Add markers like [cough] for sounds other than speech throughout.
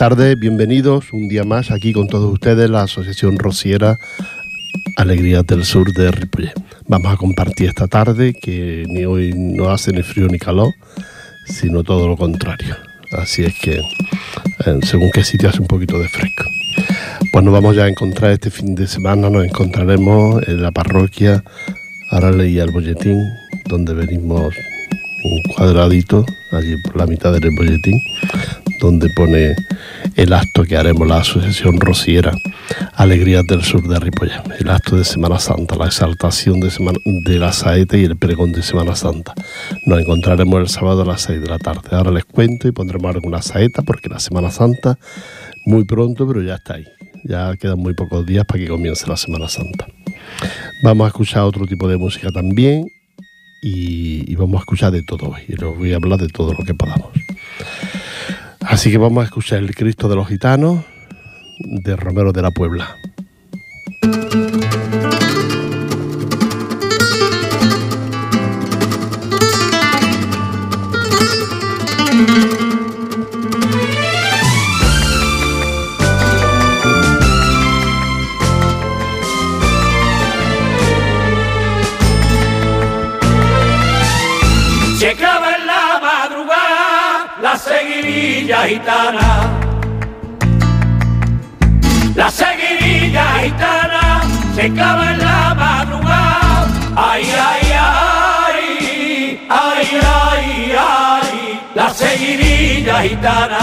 tardes, bienvenidos un día más aquí con todos ustedes, la Asociación Rociera Alegrías del Sur de Ripollet. Vamos a compartir esta tarde que ni hoy no hace ni frío ni calor, sino todo lo contrario. Así es que según qué sitio hace un poquito de fresco. Pues nos vamos ya a encontrar este fin de semana, nos encontraremos en la parroquia Ahora leía el bolletín donde venimos un cuadradito allí por la mitad del bolletín donde pone el acto que haremos la Asociación Rociera Alegrías del Sur de Ripollet, el acto de Semana Santa, la exaltación de, de la saeta y el pregón de Semana Santa. Nos encontraremos el sábado a las 6 de la tarde. Ahora les cuento y pondremos alguna saeta porque la Semana Santa muy pronto, pero ya está ahí. Ya quedan muy pocos días para que comience la Semana Santa. Vamos a escuchar otro tipo de música también y, y vamos a escuchar de todo hoy. Y les voy a hablar de todo lo que podamos. Así que vamos a escuchar el Cristo de los Gitanos de Romero de la Puebla. Gitana.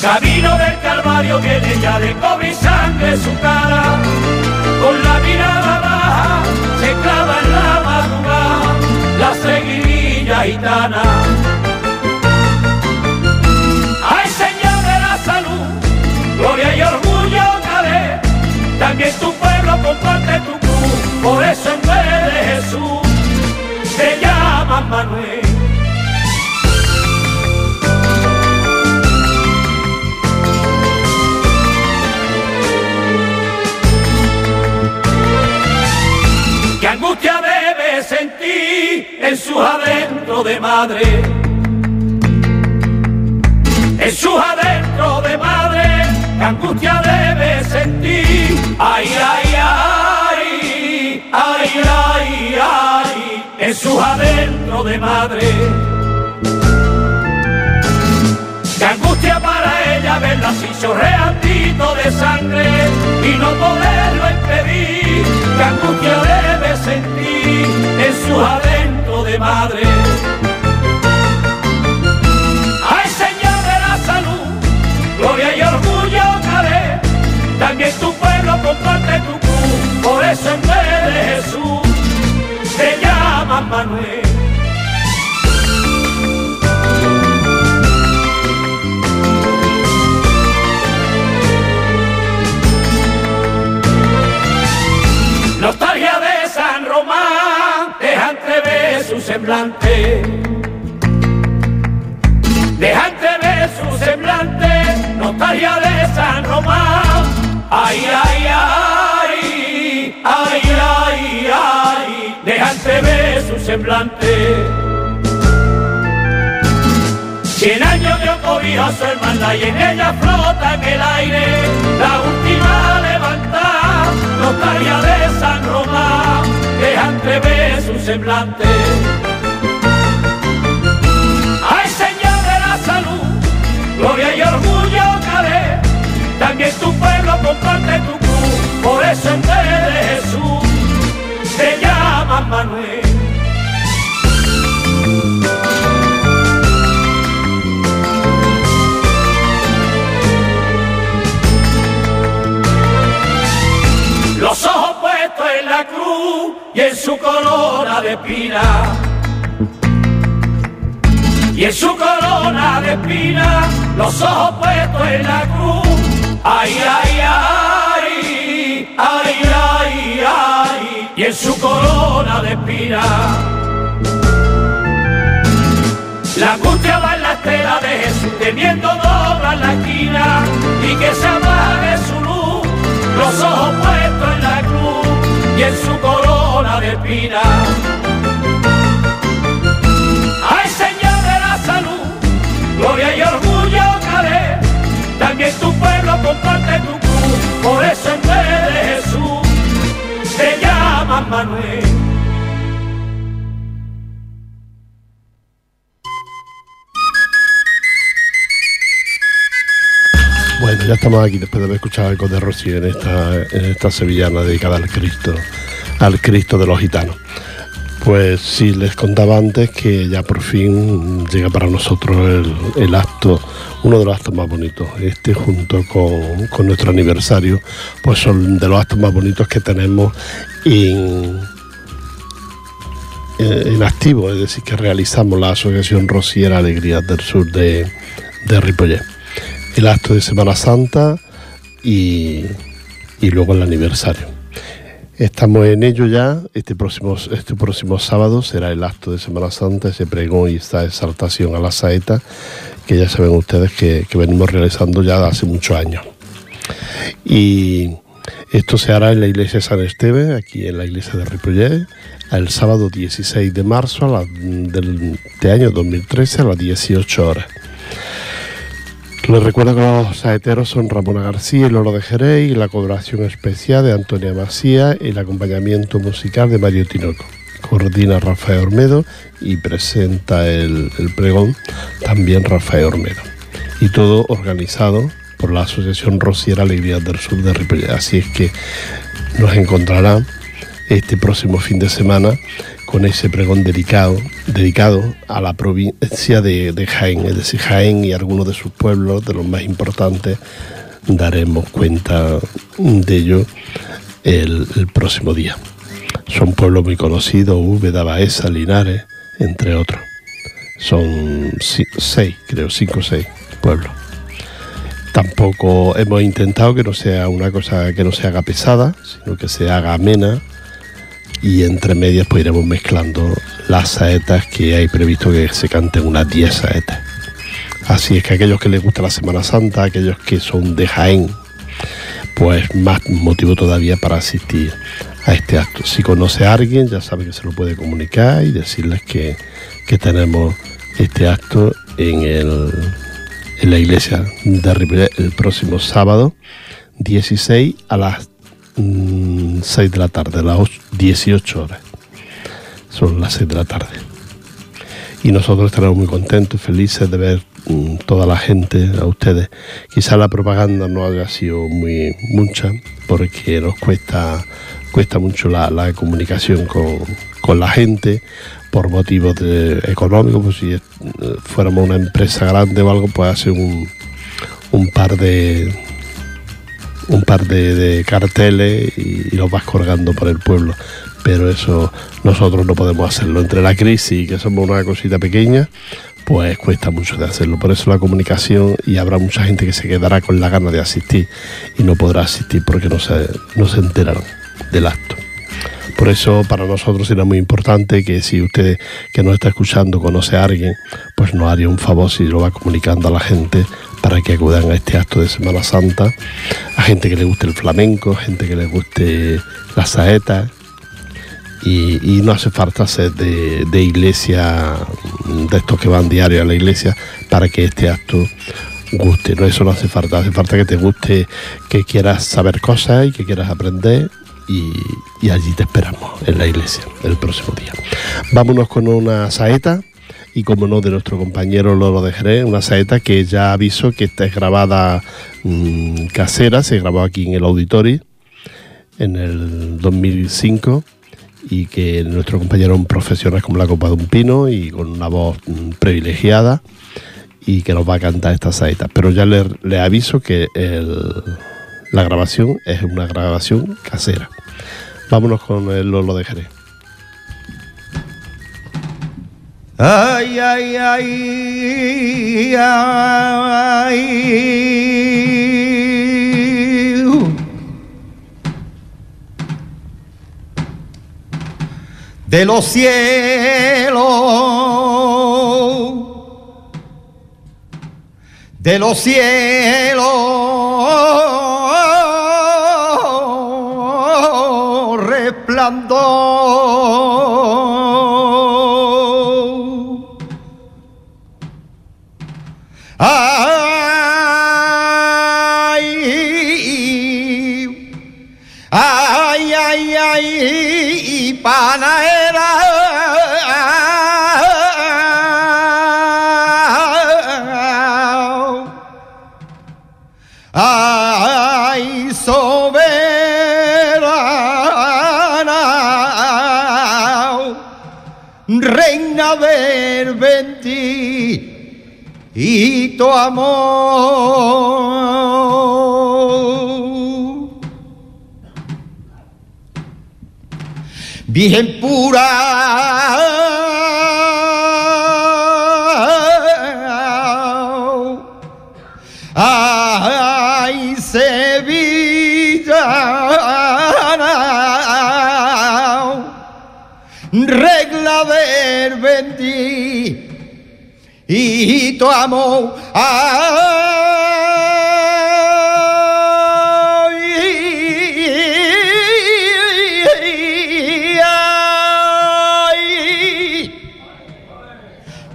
Camino del Calvario viene ya de cobre y sangre su cara, con la mirada baja se clava en la madrugada, la seguirilla gitana. gloria y orgullo daré. También tu pueblo comparte tu cruz, por eso en vez de Jesús se llama Manuel. En su adentro de madre, en su adentro de madre angustia debe sentir. Ay, ay, ay, ay, ay, ay, en su adentro de madre. Qué angustia para ella verla así chorreandito de sangre y no poderlo impedir. Qué angustia debe sentir en su adentro de madre. Ay, Señor de la salud, gloria y orgullo también tu pueblo comparte tu cruz, por eso en vez de Jesús se llama Manuel. Semblante. Deja entrever su semblante, nostalgia de San Román Ay, ay, ay, ay, ay, ay, déjate ver su semblante. Cien años de cobija a su hermana y en ella flota en el aire la última levantada, notaria de San Román, déjate ver su semblante. Tu pueblo comparte tu cruz, por eso en vez de Jesús se llama Manuel. Los ojos puestos en la cruz y en su corona de espina. Y en su corona de espina, los ojos puestos en la cruz ay, ay, ay, ay, ay, ay, y en su corona de espina. La angustia va en la estela de Jesús, temiendo doblar la esquina y que se apague su luz, los ojos puestos en la cruz y en su corona de espina. Ay, Señor de la salud, gloria pueblo comparte tu cruz, por eso en vez de Jesús te llaman Manuel. Bueno, ya estamos aquí después de haber escuchado algo de Rocío en esta, en esta sevillana dedicada al Cristo, al Cristo de los gitanos. Pues sí, les contaba antes que ya por fin llega para nosotros el, acto, uno de los actos más bonitos. Este junto con, nuestro aniversario, pues son de los actos más bonitos que tenemos en, en activo, es decir, que realizamos la Asociación Rociera Alegrías del Sur de, de. El acto de Semana Santa y, y luego el aniversario. Estamos en ello ya. Este próximo, este próximo sábado será el acto de Semana Santa, ese pregón y esta exaltación a la saeta, que ya saben ustedes que, venimos realizando ya hace muchos años. Y esto se hará en la iglesia de San Esteban, aquí en la iglesia de Ripollet, el sábado 16 de marzo a del, de año 2013 a las 18 horas. Les recuerdo que los saeteros son Ramona García y Loro de Jerez y la colaboración especial de Antonia Macía y el acompañamiento musical de Mario Tinoco. Coordina Rafael Ormedo y presenta el, pregón también Rafael Ormedo. Y todo organizado por la Asociación Rociera Alegría del Sur de Ripollet. Así es que nos encontrarán este próximo fin de semana con ese pregón dedicado, dedicado a la provincia de, Jaén, es decir, Jaén y algunos de sus pueblos, de los más importantes, daremos cuenta de ello el, próximo día. Son pueblos muy conocidos, Úbeda, Baeza, Linares, entre otros. Son seis, creo, cinco o seis pueblos. Tampoco hemos intentado que no sea una cosa que no se haga pesada, sino que se haga amena, y entre medias pues iremos mezclando las saetas que hay previsto que se canten unas 10 saetas. Así es que aquellos que les gusta la Semana Santa, aquellos que son de Jaén, pues más motivo todavía para asistir a este acto. Si conoce a alguien, ya sabe que se lo puede comunicar y decirles que, tenemos este acto en, el, en la iglesia de Ripollet el próximo sábado 16 a las 6 mm, de la tarde, las 18 horas. Son las 6 de la tarde. Y nosotros estaremos muy contentos y felices de ver mm, toda la gente, a ustedes. Quizá la propaganda no haya sido muy mucha, porque nos cuesta, cuesta mucho la, comunicación con, la gente por motivos económicos. Pues si fuéramos una empresa grande o algo, pues hace un, un par de, un par de, carteles y, los vas colgando por el pueblo. Pero eso nosotros no podemos hacerlo. Entre la crisis y que somos una cosita pequeña, pues cuesta mucho de hacerlo. Por eso la comunicación y habrá mucha gente que se quedará con la gana de asistir y no podrá asistir porque no se, no se enterarán del acto. Por eso para nosotros será muy importante que si usted que nos está escuchando conoce a alguien, pues nos haría un favor si lo va comunicando a la gente para que acudan a este acto de Semana Santa, a gente que le guste el flamenco, gente que le guste la saeta. Y, no hace falta ser de, de, iglesia, de estos que van diario a la iglesia, para que este acto guste. No, eso no hace falta, hace falta que te guste, que quieras saber cosas y que quieras aprender y, y, allí te esperamos en la iglesia el próximo día. Vámonos con una saeta y como no de nuestro compañero Loro de Jerez, una saeta que ya aviso que esta es grabada mm, casera, se grabó aquí en el auditorio en el 2005 y que nuestro compañero es un profesional como la copa de un pino y con una voz mm, privilegiada y que nos va a cantar esta saeta. Pero ya le, aviso que la grabación es una grabación casera. Vámonos con el Lolo de Jerez. Ay, ay, ay, ay. De los cielos, de los cielos, resplandor. Ay, panaera. Ay, soberana, reina del bendito amor. Virgen pura. Ay, Sevilla, regla del bendito amor. Ay,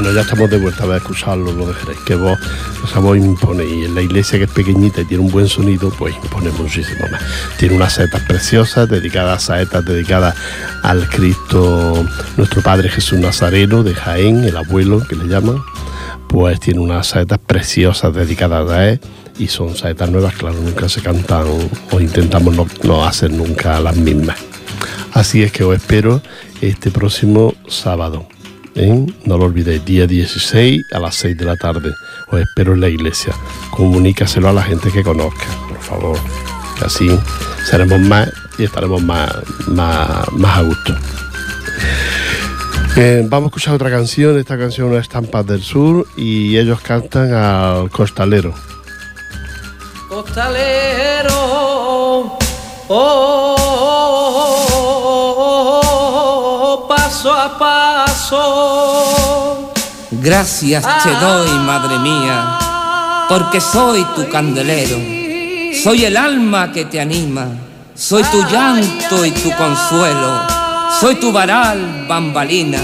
Bueno, ya estamos de vuelta a escucharlo, lo de Jerez, que vos, esa voz impone, y en la iglesia que es pequeñita y tiene un buen sonido, pues impone muchísimo más. Tiene unas saetas preciosas, dedicadas a saetas dedicadas al Cristo, nuestro Padre Jesús Nazareno de Jaén, el abuelo que le llaman, pues tiene unas saetas preciosas dedicadas a él, y son saetas nuevas, claro, nunca se cantan, o intentamos no, no hacer nunca las mismas. Así es que os espero este próximo sábado. ¿Eh? No lo olvidéis, día 16 a las 6 de la tarde. Os espero en la iglesia. Comunícaselo a la gente que conozca, por favor. Así seremos más y estaremos más, más, más a gusto. Eh, vamos a escuchar otra canción. Esta canción es Estampas del Sur y ellos cantan al costalero. Costalero, oh, paso a paso. Gracias te doy, madre mía, porque soy tu candelero. Soy el alma que te anima, soy tu llanto y tu consuelo. Soy tu varal, bambalina,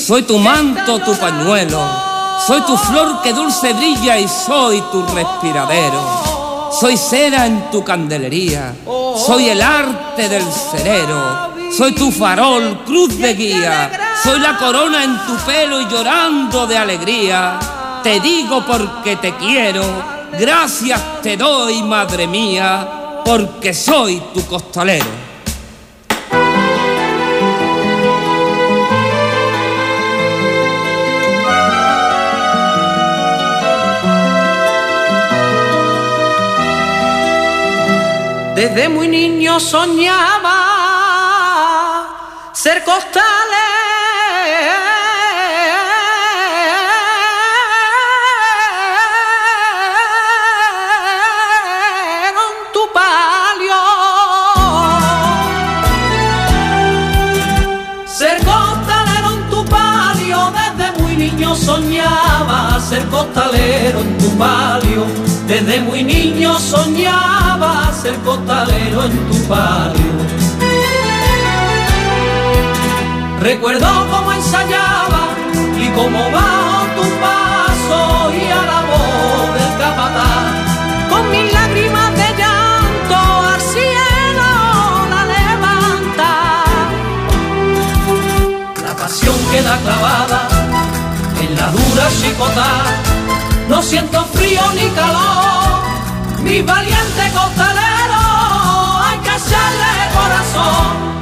soy tu manto, tu pañuelo. Soy tu flor que dulce brilla y soy tu respiradero. Soy cera en tu candelería, soy el arte del cerero. Soy tu farol, cruz de guía, soy la corona en tu pelo y llorando de alegría. Te digo porque te quiero, gracias te doy, madre mía, porque soy tu costalero. Desde muy niño soñaba ser costalero costalero en tu palio. Desde muy niño soñaba ser costalero en tu palio. Recuerdo cómo ensayaba y cómo bajo tu paso y a la voz del capataz. Con mis lágrimas de llanto al cielo la levanta. La pasión queda clavada en la dura chicota. No siento frío ni calor. Mi valiente costalero, hay que echarle corazón.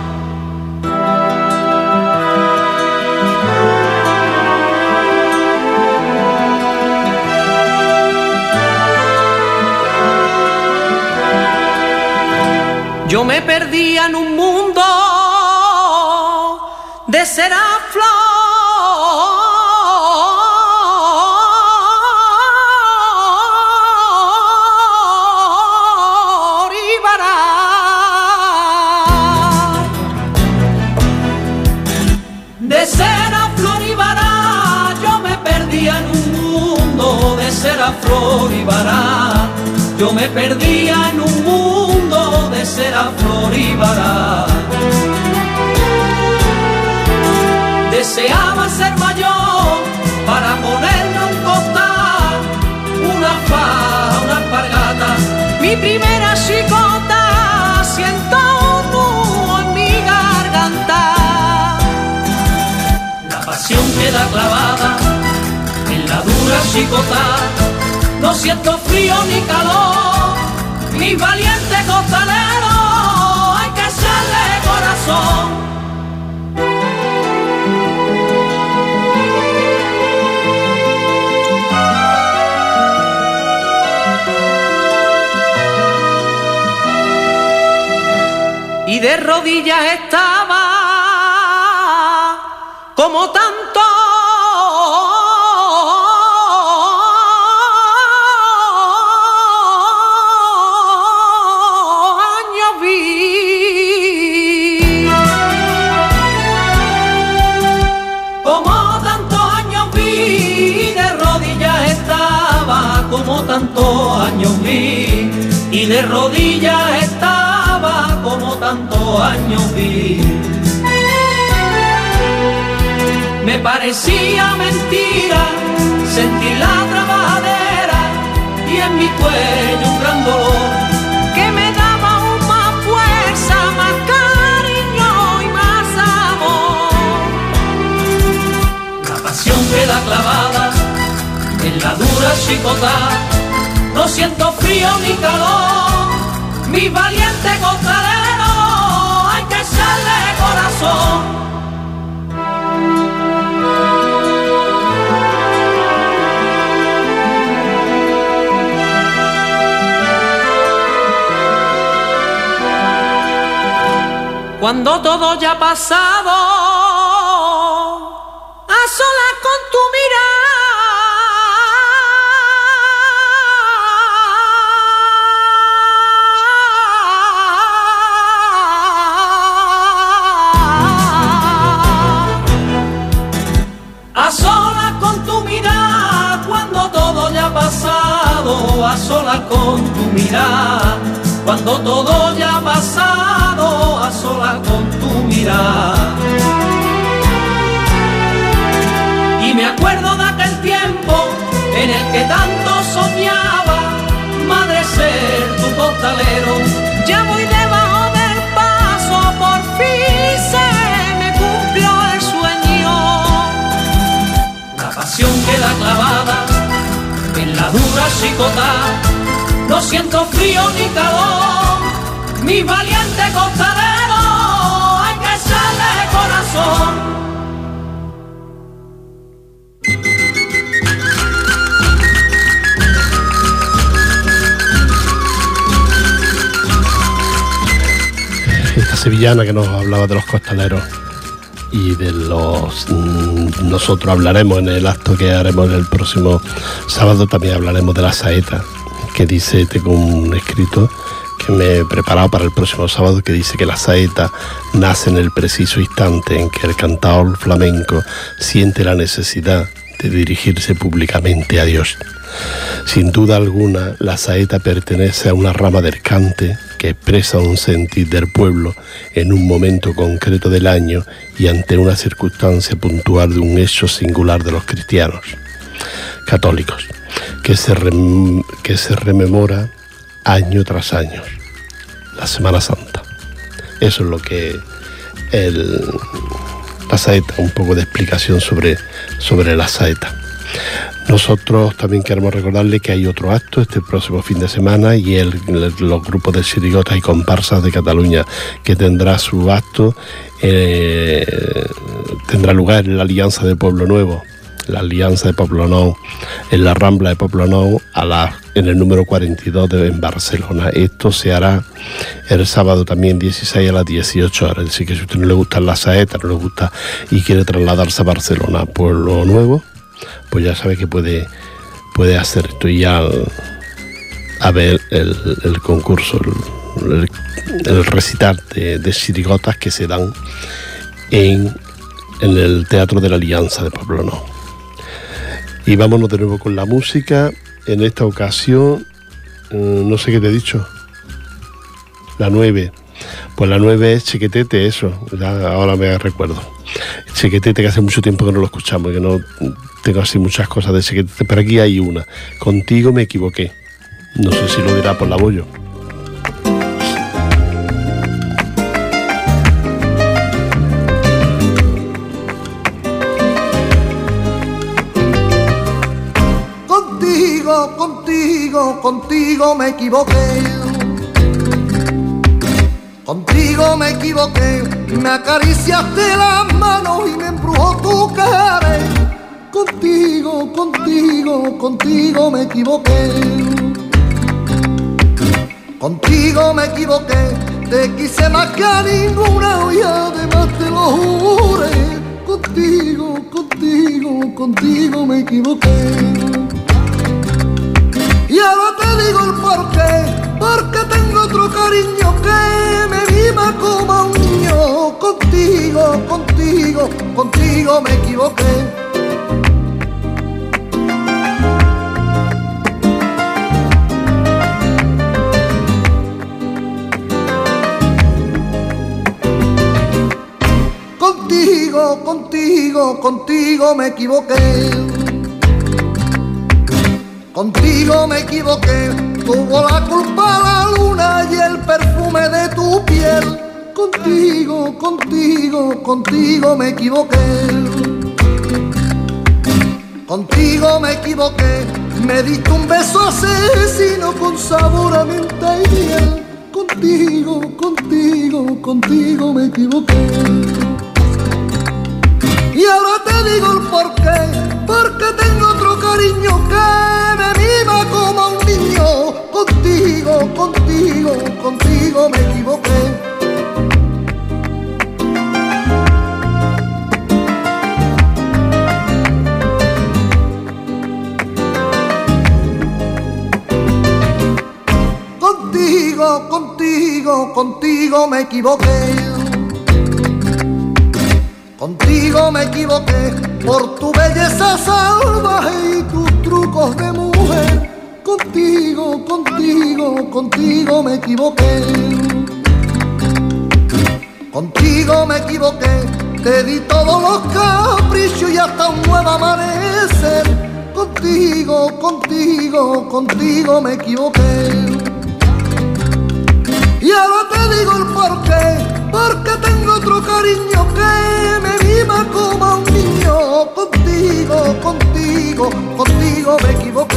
Primera chicota siento un nudo en mi garganta. La pasión queda clavada en la dura chicota. No siento frío ni calor. Mi valiente costalero, hay que echarle corazón. De rodillas estaba como tanto. Años vi. Como tantos años vi de rodillas estaba como tantos años vi y de rodillas años vi. Me parecía mentira sentir la trabajadera y en mi cuello un gran dolor que me daba fuerza, más cariño y más amor. La pasión queda clavada en la dura chicota no siento frío ni calor, mi valiente Cuando todo ya ha pasado, a solas con tu mirada, cuando todo ya ha pasado, a solas con tu mirada. Y me acuerdo de aquel tiempo en el que tanto soñaba, madre ser tu costalero. Ya voy debajo del paso, por fin se me cumplió el sueño. La pasión queda clavada la dura chicota. No siento frío ni calor, mi valiente costalero, hay que echarle corazón. esta sevillana que nos hablaba de los costaleros y de los mm, nosotros hablaremos en el acto que haremos el próximo sábado también hablaremos de la saeta que dice tengo un escrito que me he preparado para el próximo sábado que dice que la saeta nace en el preciso instante en que el cantador flamenco siente la necesidad de dirigirse públicamente a Dios. Sin duda alguna, la saeta pertenece a una rama del cante que expresa un sentir del pueblo en un momento concreto del año y ante una circunstancia puntual de un hecho singular de los cristianos católicos, que se, que se rememora año tras año, la Semana Santa. Eso es lo que el, la saeta, un poco de explicación sobre, sobre la saeta. Nosotros también queremos recordarle que hay otro acto este próximo fin de semana y el, los grupos de chirigotas y comparsas de Cataluña que tendrá su acto, eh, tendrá lugar en la Alianza de Pueblo Nuevo, la Alianza de Poblenou, en la Rambla de Poblenou, a en el número 42 de, en Barcelona. Esto se hará el sábado también 16 a las 18 horas. Decir, que si a usted no le gustan las saetas, no le gusta y quiere trasladarse a Barcelona por lo nuevo, pues ya sabe que puede, puede ya a ver el, concurso, el, el recital de, de que se dan en, en, el Teatro de la Alianza de Pablono. Y vámonos de nuevo con la música. En esta ocasión, eh, no sé qué te he dicho. La 9. Pues la 9 es Chequetete, eso. Ahora me recuerdo. Chequetete, que hace mucho tiempo que no lo escuchamos, que no tengo así muchas cosas de Chequetete. Pero aquí hay una. Contigo me equivoqué. No sé si lo dirá por la bollo. Contigo, contigo, contigo me equivoqué. Contigo me equivoqué, me acariciaste las manos y me embrujó tu cara. Contigo, contigo, contigo me equivoqué. Contigo me equivoqué, te quise más que a ninguna y además te lo juré. Contigo, contigo, contigo me equivoqué. Y ahora te digo el porqué, porque tengo otro cariño que me viva como un niño. Contigo, contigo, contigo me equivoqué. Contigo, contigo, contigo me equivoqué. Contigo me equivoqué, tuvo la culpa la luna y el perfume de tu piel. Contigo, contigo, contigo me equivoqué. Contigo me equivoqué, me diste un beso asesino con sabor a menta y miel. Contigo, contigo, contigo me equivoqué. Y ahora te digo el porqué, porque tengo otro cariño que me mima como un niño. Contigo, contigo, contigo me equivoqué. Contigo, contigo, contigo me equivoqué. Contigo me equivoqué por tu belleza salvaje y tus trucos de mujer. Contigo, contigo, contigo me equivoqué. Contigo me equivoqué, te di todos los caprichos y hasta un nuevo amanecer. Contigo, contigo, contigo me equivoqué. Y ahora te digo el porqué, porque tengo otro cariño que me viva como a un niño. Contigo, contigo, contigo me equivoqué.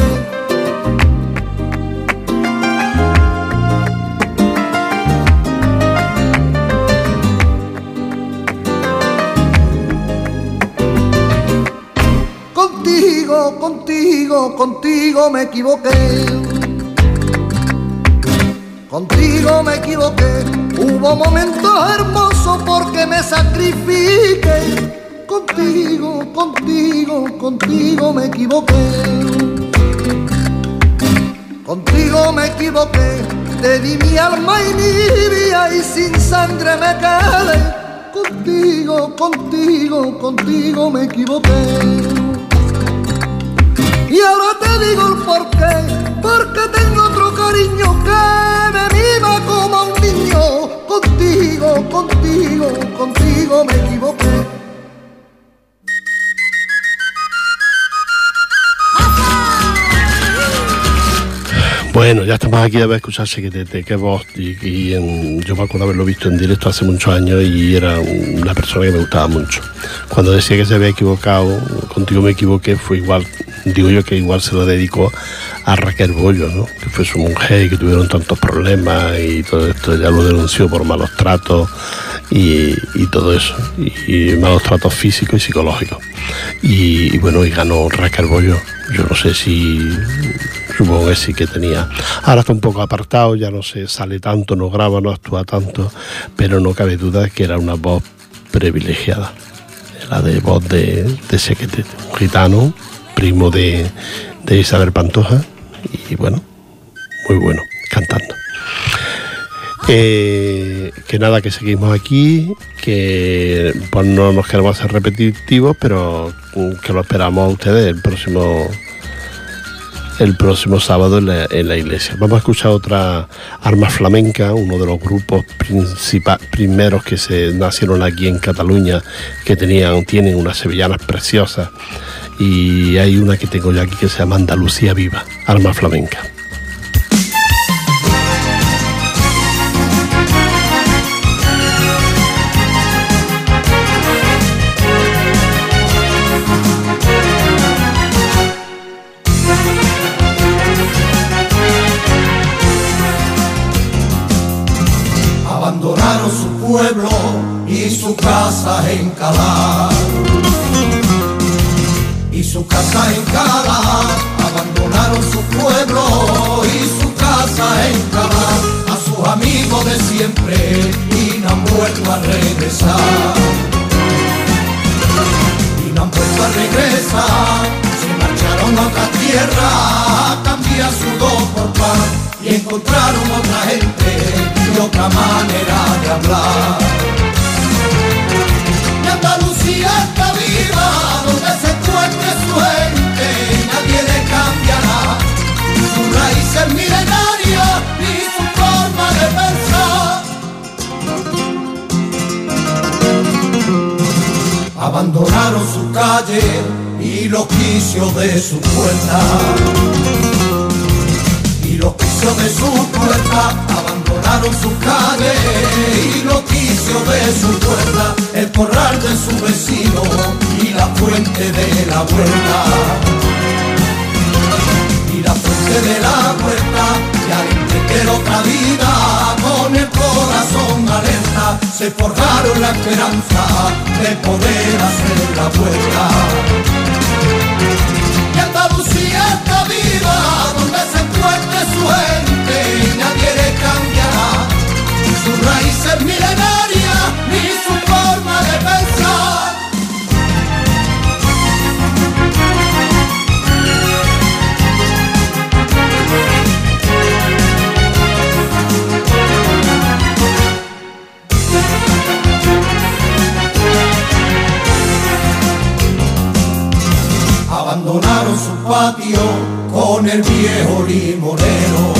Contigo, contigo, contigo me equivoqué. Contigo me equivoqué, hubo momentos hermosos porque me sacrifiqué. Contigo, contigo, contigo me equivoqué. Contigo me equivoqué, te di mi alma y mi vida y sin sangre me quedé. Contigo, contigo, contigo me equivoqué. Y ahora te digo el porqué, porque tengo otro cariño que me viva Contigo, contigo, contigo me equivoqué. Bueno, ya estamos aquí a ver escuchar Chequetete, qué voz. Y, y yo me acuerdo haberlo visto en directo hace muchos años y era una persona que me gustaba mucho. Cuando decía que se había equivocado, contigo me equivoqué, fue igual, digo yo que igual se lo dedicó a Raquel Bollo, ¿no? que fue su mujer y que tuvieron tantos problemas y todo esto, ya lo denunció por malos tratos y, todo eso, malos tratos físicos y psicológicos. Y, bueno, y ganó Raquel Bollo. Yo no sé si supongo que sí que tenía. Ahora está un poco apartado, ya no se sale tanto, no graba, no actúa tanto, pero no cabe duda que era una voz privilegiada. La de voz de, de un gitano, primo de Isabel Pantoja, y bueno, muy bueno, cantando. Eh, que nada, que seguimos aquí, que pues no nos queremos hacer repetitivos, pero que lo esperamos a ustedes el próximo el próximo sábado en la, iglesia. Vamos a escuchar otra arma flamenca, uno de los grupos primeros que se nacieron aquí en Cataluña, que tenían, tienen unas sevillanas preciosas. Y hay una que tengo yo aquí que se llama Andalucía Viva, arma flamenca. De su puerta. Y los quicios de su puerta abandonaron su calle y lo quiso de su puerta, el corral de su vecino y la fuente de la vuelta. Y la fuente de la vuelta, y al emprender otra vida, con el corazón alerta, se forjaron la esperanza de poder hacer la vuelta. Andalucía está viva, donde se encuentre su gente, y nadie le cambia sus raíces milenarias ni su forma de pensar. Abandonaron su patio con el viejo limonero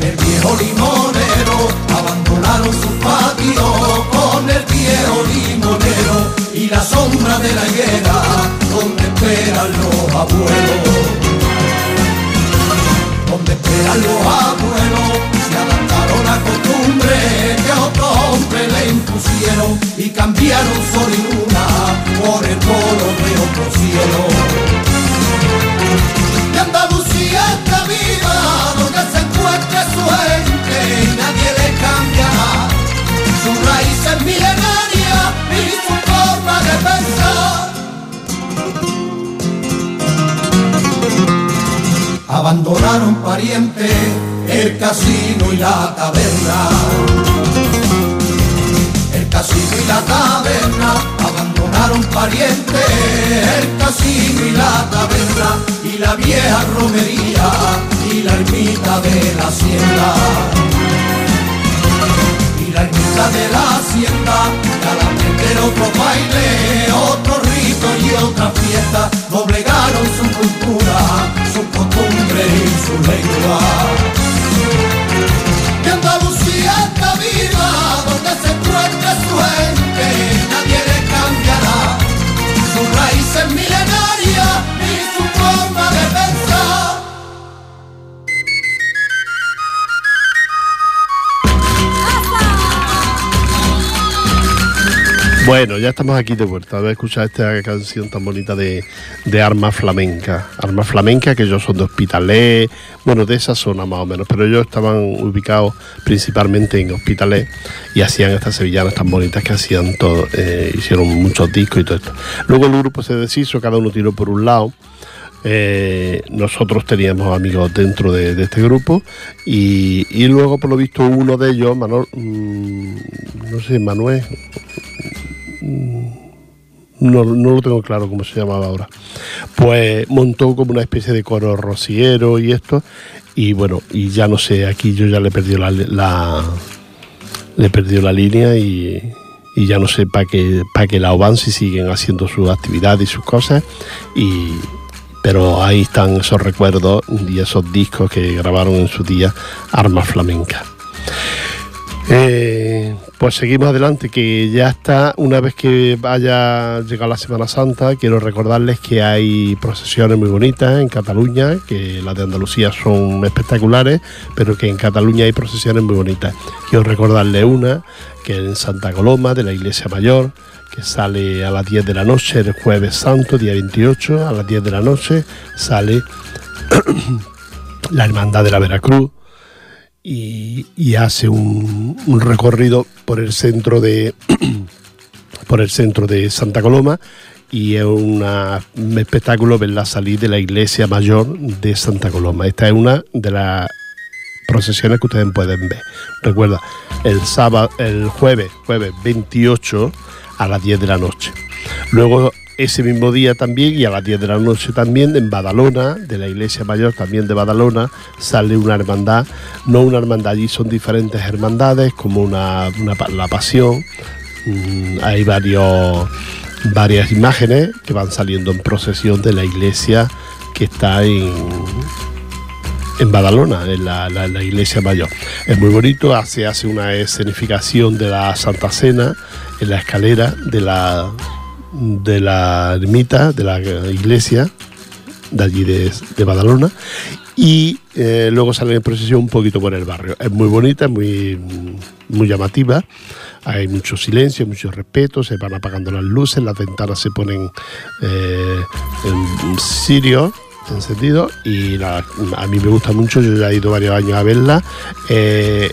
viejo limonero, abandonaron su patio con el viejo limonero y la sombra de la higuera donde esperan los abuelos. Donde esperan los abuelos, costumbre que otro hombre le impusieron y cambiaron sol y luna por el color de otro cielo. Y Andalucía está viva, donde se encuentre su gente y nadie le cambiará sus raíces milenarias y su forma de pensar. Abandonaron parientes el casino y la taberna. El casino y la taberna abandonaron parientes el casino y la taberna y la vieja romería y la ermita de la hacienda. Y la ermita de la hacienda, al aprender otro baile, otro rito y otra fiesta, doblegaron su cultura, su costumbre y su lengua. Y Andalucía está viva, donde se encuentre su gente, nadie le cambiará. Sus raíces milenarias y su Bueno, ya estamos aquí de vuelta. A ver, escuchar esta canción tan bonita de, de Arma Flamenca. Arma Flamenca, que ellos son de Hospitalet, bueno, de esa zona más o menos, pero ellos estaban ubicados principalmente en Hospitalet y hacían estas sevillanas tan bonitas que hacían todo, eh, hicieron muchos discos y todo esto. Luego el grupo se deshizo, cada uno tiró por un lado. Eh, nosotros teníamos amigos dentro de, este grupo y, y, luego por lo visto uno de ellos, Manuel, mmm, no sé, Manuel, no, no, lo tengo claro cómo se llamaba ahora, pues montó como una especie de coro rociero y esto, y bueno, y ya no sé, aquí yo ya le perdí la, la le perdió la línea y, y ya no sé para qué, para que la si siguen haciendo sus actividades y sus cosas, y, pero ahí están esos recuerdos y esos discos que grabaron en su día Armas Flamencas. Eh, pues seguimos adelante, que ya está, una vez que vaya llegado la Semana Santa, quiero recordarles que hay procesiones muy bonitas en Cataluña, que las de Andalucía son espectaculares, pero que en Cataluña hay procesiones muy bonitas. Quiero recordarles una, que es en Santa Coloma, de la Iglesia Mayor, que sale a las 10 de la noche, el jueves santo, día 28, a las 10 de la noche, sale [clears throat] la Hermandad de la Veracruz, y, hace un, recorrido por el centro de [clears throat] por el centro de Santa Coloma y es un espectáculo ver la salida de la iglesia mayor de Santa Coloma. Esta es una de las procesiones que ustedes pueden ver. Recuerda, el sábado, el jueves, jueves 28 a las 10 de la noche. Luego ese mismo día también y a las 10 de la noche también en Badalona, de la iglesia mayor también de Badalona, sale una hermandad, no una hermandad, allí son diferentes hermandades como una, la pasión, mm, hay varios, varias imágenes que van saliendo en procesión de la iglesia que está en, en Badalona, en la, la, iglesia mayor. Es muy bonito, hace, hace una escenificación de la Santa Cena en la escalera de la, de la ermita, de la iglesia de allí de, Badalona y eh, luego sale en procesión un poquito por el barrio. Es muy bonita, muy, muy llamativa, hay mucho silencio, mucho respeto, se van apagando las luces, las ventanas se ponen eh, en sirio encendido y a mí me gusta mucho, yo ya he ido varios años a verla. Eh,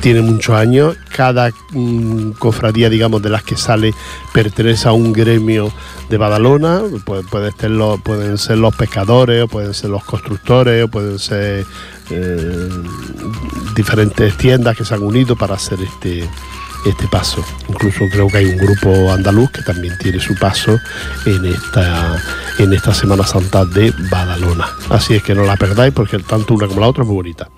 tiene muchos años. Cada mm, cofradía, digamos, de las que sale pertenece a un gremio de Badalona. pueden ser los pescadores, o pueden ser los constructores, o pueden ser eh, diferentes tiendas que se han unido para hacer este, este paso. Incluso creo que hay un grupo andaluz que también tiene su paso en esta, en esta Semana Santa de Badalona. Así es que no la perdáis porque tanto una como la otra es muy bonita.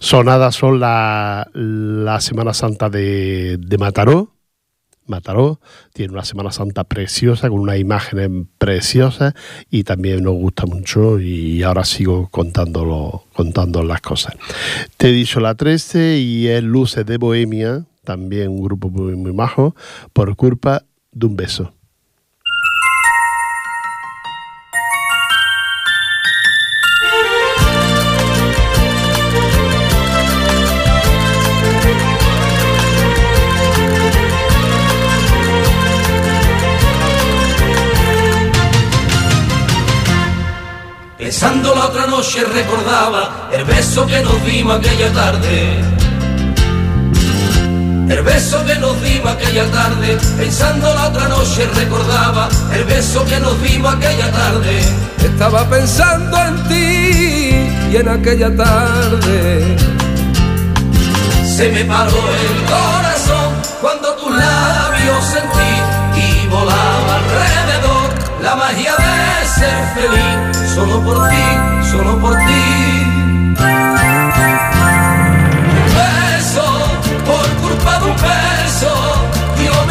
Sonadas son la, la Semana Santa de, de Mataró. Mataró tiene una Semana Santa preciosa, con unas imágenes preciosas y también nos gusta mucho y ahora sigo contándolo, contando las cosas. Te he dicho la 13 y es Luces de Bohemia, también un grupo muy, muy majo, por culpa de un beso. Pensando la otra noche recordaba el beso que nos dimos aquella tarde el beso que nos dimos aquella tarde, pensando la otra noche recordaba el beso que nos dimos aquella tarde. Estaba pensando en ti y en aquella tarde. Se me paró el corazón cuando tus labios sentí y volaba alrededor la magia de ser feliz, solo por ti, solo por ti.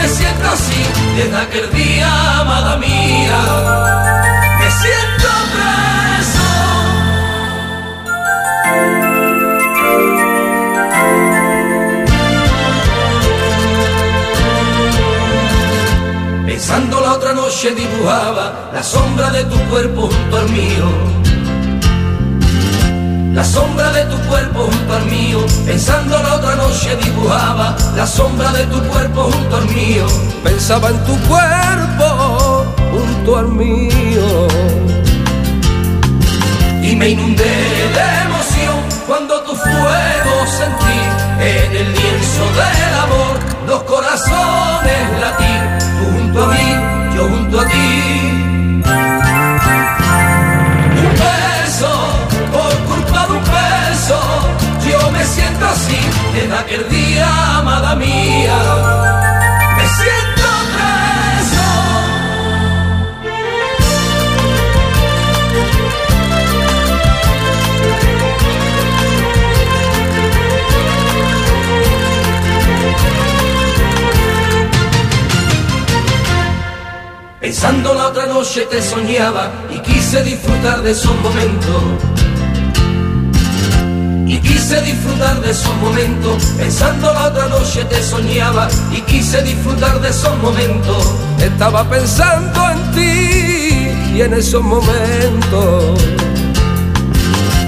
Así desde aquel día, amada mía. Me siento preso. Pensando la otra noche dibujaba la sombra de tu cuerpo junto al mío La sombra de tu cuerpo junto al mío, pensando la otra noche dibujaba la sombra de tu cuerpo junto al mío. Pensaba en tu cuerpo junto al mío. Y me inundé de emoción cuando tu fuego sentí en el lienzo del amor soñaba y quise disfrutar de esos momentos y quise disfrutar de esos momentos, pensando la otra noche te soñaba y quise disfrutar de esos momentos. Estaba pensando en ti y en esos momentos.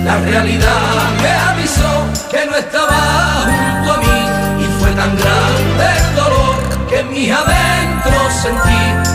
La realidad me avisó que no estaba junto a mí y fue tan grande el dolor que en mi adentro sentí,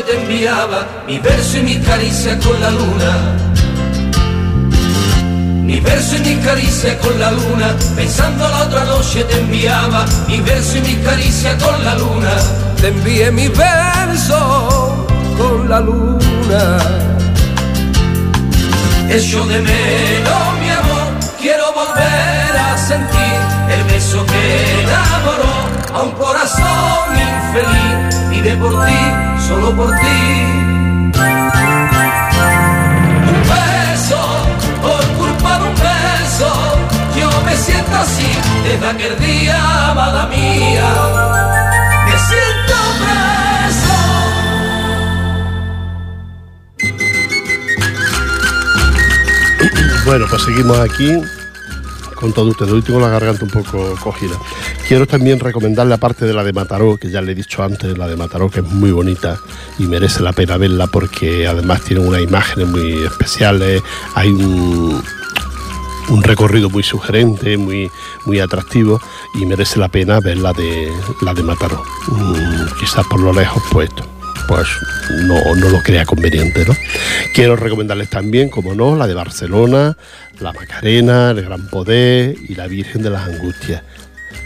te enviaba mi verso y mi caricia con la luna mi verso y mi caricia con la luna, pensando la otra noche te enviaba. Mi verso y mi caricia con la luna, te envié mi verso con la luna. Hecho de menos mi amor, quiero volver a sentir el beso que enamoró a un corazón infeliz. Vive por ti, solo por ti. me siento así desde aquel día, amada mía. Me siento preso. Bueno, pues seguimos aquí con todo ustedes. Hoy tengo la garganta un poco cogida. Quiero también recomendarle, aparte de la de Mataró, que ya le he dicho antes, la de Mataró, que es muy bonita y merece la pena verla porque además tiene unas imágenes muy especiales. Hay un, un recorrido muy sugerente, muy, muy atractivo y merece la pena ver la de, la de Mataró. Mm, quizás por lo lejos, pues, pues no, no lo crea conveniente. ¿no? Quiero recomendarles también, como no, la de Barcelona, la Macarena, el Gran Poder y la Virgen de las Angustias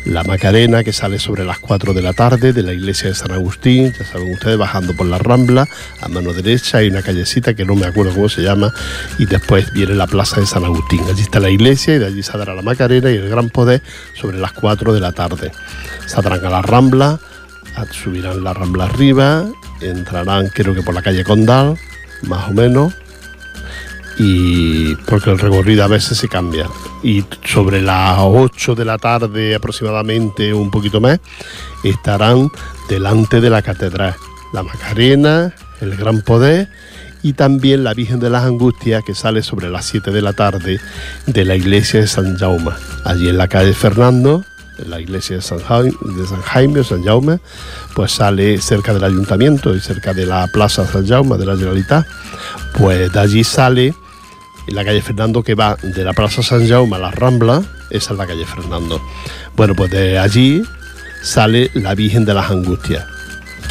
la Macarena que sale sobre las 4 de la tarde de la iglesia de San Agustín, ya saben ustedes, bajando por la Rambla, a mano derecha hay una callecita que no me acuerdo cómo se llama, y después viene la plaza de San Agustín. Allí está la iglesia y de allí saldrá la Macarena y el Gran Poder sobre las 4 de la tarde. Saldrán a la Rambla, subirán la Rambla arriba, entrarán creo que por la calle Condal, más o menos, y porque el recorrido a veces se cambia. Y sobre las 8 de la tarde aproximadamente, un poquito más, estarán delante de la catedral. La Macarena, el Gran Poder y también la Virgen de las Angustias que sale sobre las 7 de la tarde de la iglesia de San Jaume. Allí en la calle Fernando, en la iglesia de San Jaime, de San Jaime o San Jaume, pues sale cerca del ayuntamiento y cerca de la plaza San Jaume de la Generalitat. Pues de allí sale la calle Fernando que va de la Plaza San Jaume a la Rambla, esa es la calle Fernando. Bueno, pues de allí sale la Virgen de las Angustias,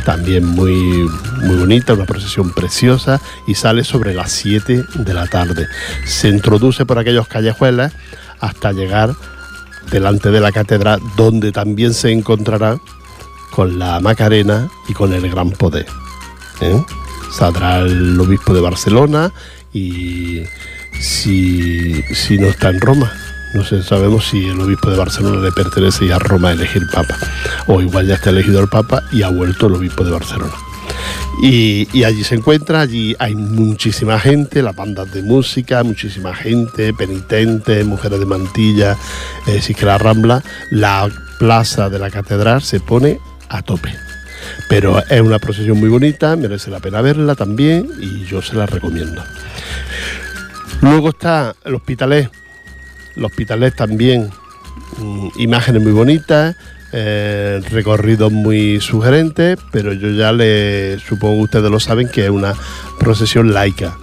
también muy, muy bonita, una procesión preciosa y sale sobre las 7 de la tarde. Se introduce por aquellos callejuelas hasta llegar delante de la catedral donde también se encontrará con la Macarena y con el Gran Poder. ¿eh? Saldrá el obispo de Barcelona y si, si no está en Roma. No sabemos si el obispo de Barcelona le pertenece ya a Roma a elegir papa. O igual ya está elegido el papa y ha vuelto el obispo de Barcelona. Y, allí se encuentra, allí hay muchísima gente, las bandas de música, muchísima gente, penitentes, mujeres de mantilla, eh, sí que la Rambla, la plaza de la catedral se pone a tope. Pero es una procesión muy bonita, merece la pena verla también y yo se la recomiendo. Luego está el Hospitalet. El Hospitalet también, mm, imágenes muy bonitas, eh, recorridos muy sugerentes, pero yo ya le supongo que ustedes lo saben que es una procesión laica.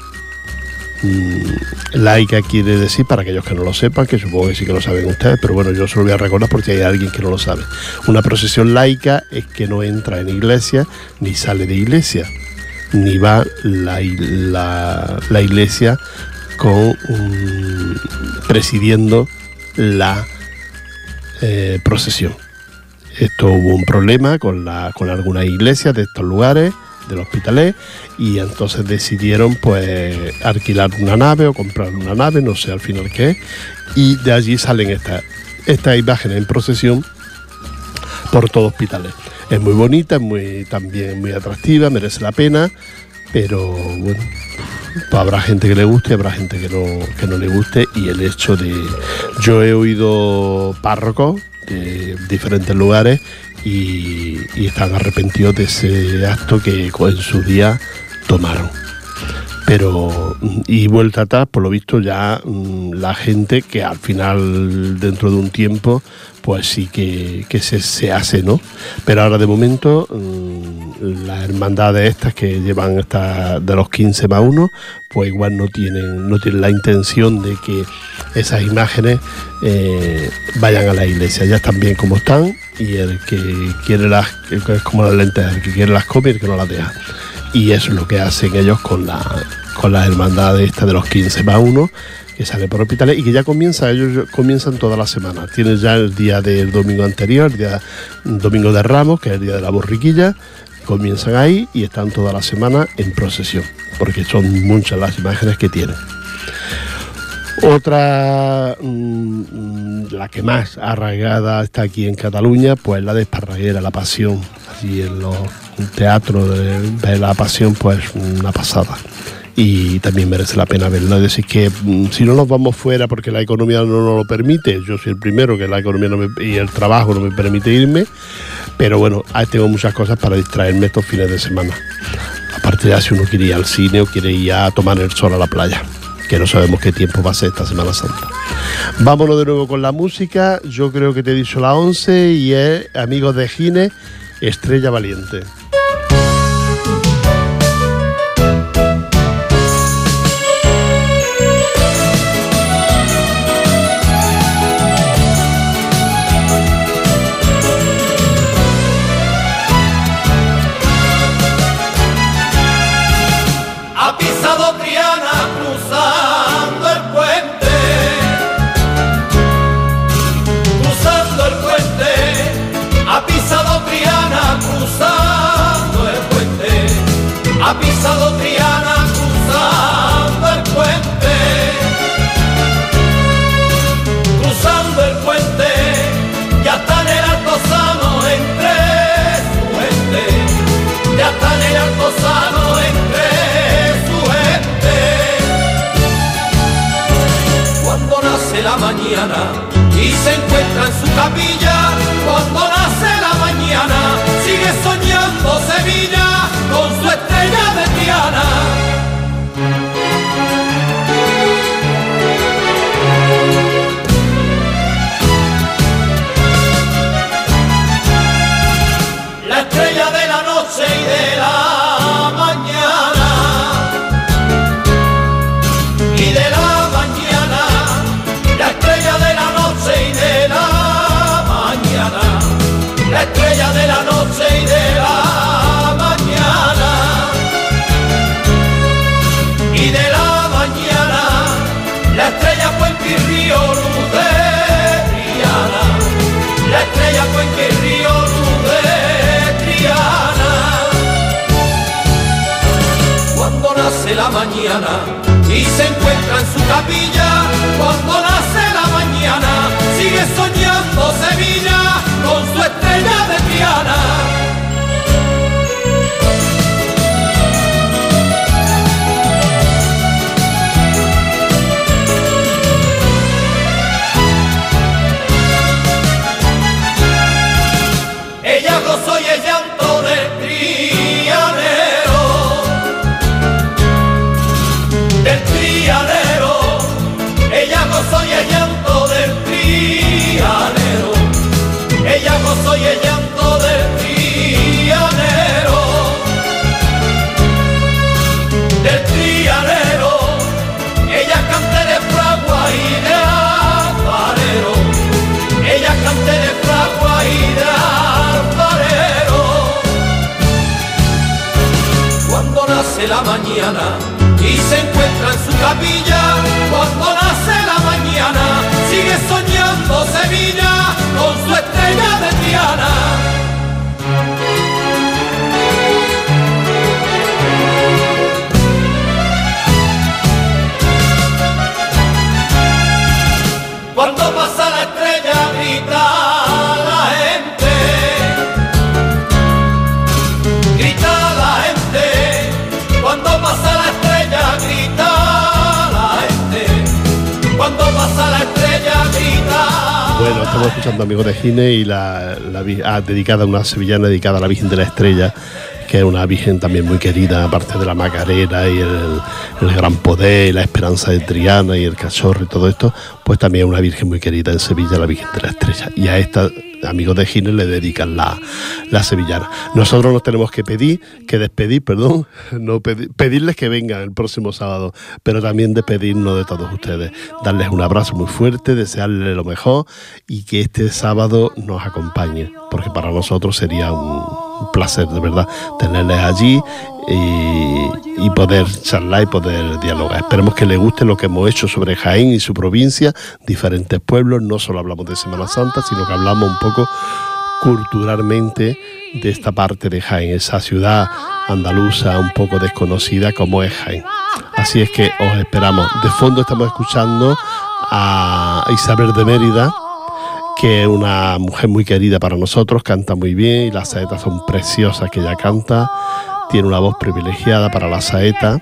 Mm, laica quiere decir, para aquellos que no lo sepan, que supongo que sí que lo saben ustedes, pero bueno, yo se lo voy a recordar porque hay alguien que no lo sabe. Una procesión laica es que no entra en iglesia ni sale de iglesia, ni va la, la, iglesia con presidiendo la eh, procesión. Esto hubo un problema con, la, con algunas iglesias de estos lugares, del hospitalet, y entonces decidieron pues alquilar una nave o comprar una nave, no sé al final qué, y de allí salen estas esta imágenes en procesión por todo hospitalet. Es muy bonita, es muy, también muy atractiva, merece la pena, pero bueno, pues habrá gente que le guste, habrá gente que no, que no le guste, y el hecho de... Yo he oído párrocos de diferentes lugares y, están arrepentidos de ese acto que en su día tomaron. Pero, y vuelta atrás, por lo visto ya mm, la gente que al final, dentro de un tiempo, pues sí que, se, hace, ¿no? Pero ahora de momento mm, las hermandades estas que llevan hasta de los 15 más 1, pues igual no tienen, no tienen la intención de que esas imágenes eh, vayan a la iglesia, ya están bien como están y el que quiere las, es como las lentes, el que quiere las y el que no las deja. Y eso es lo que hacen ellos con, la, con las hermandades estas de los 15 más 1 que sale por hospitales y que ya comienza, ellos comienzan toda la semana. Tienes ya el día del domingo anterior, el día domingo de Ramos, que es el día de la borriquilla, comienzan ahí y están toda la semana en procesión, porque son muchas las imágenes que tienen. Otra, mm, la que más arraigada está aquí en Cataluña, pues la de La Pasión. Allí en los teatros de La Pasión, pues una pasada y también merece la pena verlo. Es decir, que mm, si no nos vamos fuera porque la economía no nos lo permite, yo soy el primero que la economía y el trabajo no me permite irme, pero bueno, tengo muchas cosas para distraerme estos fines de semana. Aparte ya si uno quiere ir al cine o quiere ir a tomar el sol a la playa que no sabemos qué tiempo va a ser esta Semana Santa. Vámonos de nuevo con la música. Yo creo que te he dicho la 11 y es Amigos de Gine, Estrella Valiente. Y se encuentra en su capilla cuando nace la mañana. Sigue soñando Sevilla con su estrella de Triana. Y se encuentra en su capilla cuando nace la mañana. Sigue soñando Sevilla la mañana y se encuentra en su capilla cuando nace la mañana. Sigue soñando Sevilla con su estrella de diana. Bueno, estamos escuchando Amigos de Gine y la, la ah, una sevillana dedicada a la Virgen de la Estrella, que es una virgen también muy querida, aparte de la Macarena y el, el gran poder, la esperanza de Triana y el cachorro y todo esto, pues también es una virgen muy querida en Sevilla, la Virgen de la Estrella. Y a esta, amigos de Gine, le dedican la, la sevillana. Nosotros nos tenemos que pedir, que despedir, perdón, [laughs] no pedi- pedirles que vengan el próximo sábado, pero también despedirnos de todos ustedes, darles un abrazo muy fuerte, desearles lo mejor y que este sábado nos acompañe, porque para nosotros sería un, un placer de verdad tenerles allí y, poder charlar y poder dialogar. Esperemos que les guste lo que hemos hecho sobre Jaén y su provincia, diferentes pueblos, no solo hablamos de Semana Santa, sino que hablamos un poco culturalmente de esta parte de Jaén, esa ciudad andaluza un poco desconocida como es Jaén. Así es que os esperamos. De fondo estamos escuchando a Isabel de Mérida, que es una mujer muy querida para nosotros, canta muy bien y las saetas son preciosas que ella canta, tiene una voz privilegiada para la saeta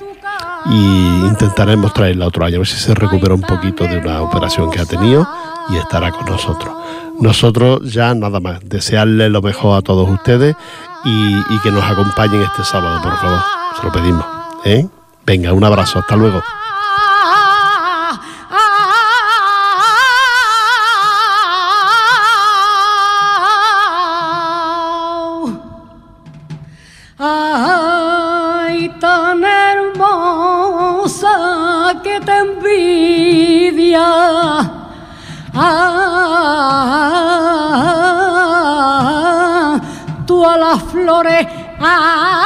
y intentaremos traerla otro año, a ver si se recupera un poquito de una operación que ha tenido y estará con nosotros. Nosotros ya nada más, desearle lo mejor a todos ustedes y, y que nos acompañen este sábado, por favor, se lo pedimos. ¿eh? Venga, un abrazo, hasta luego. A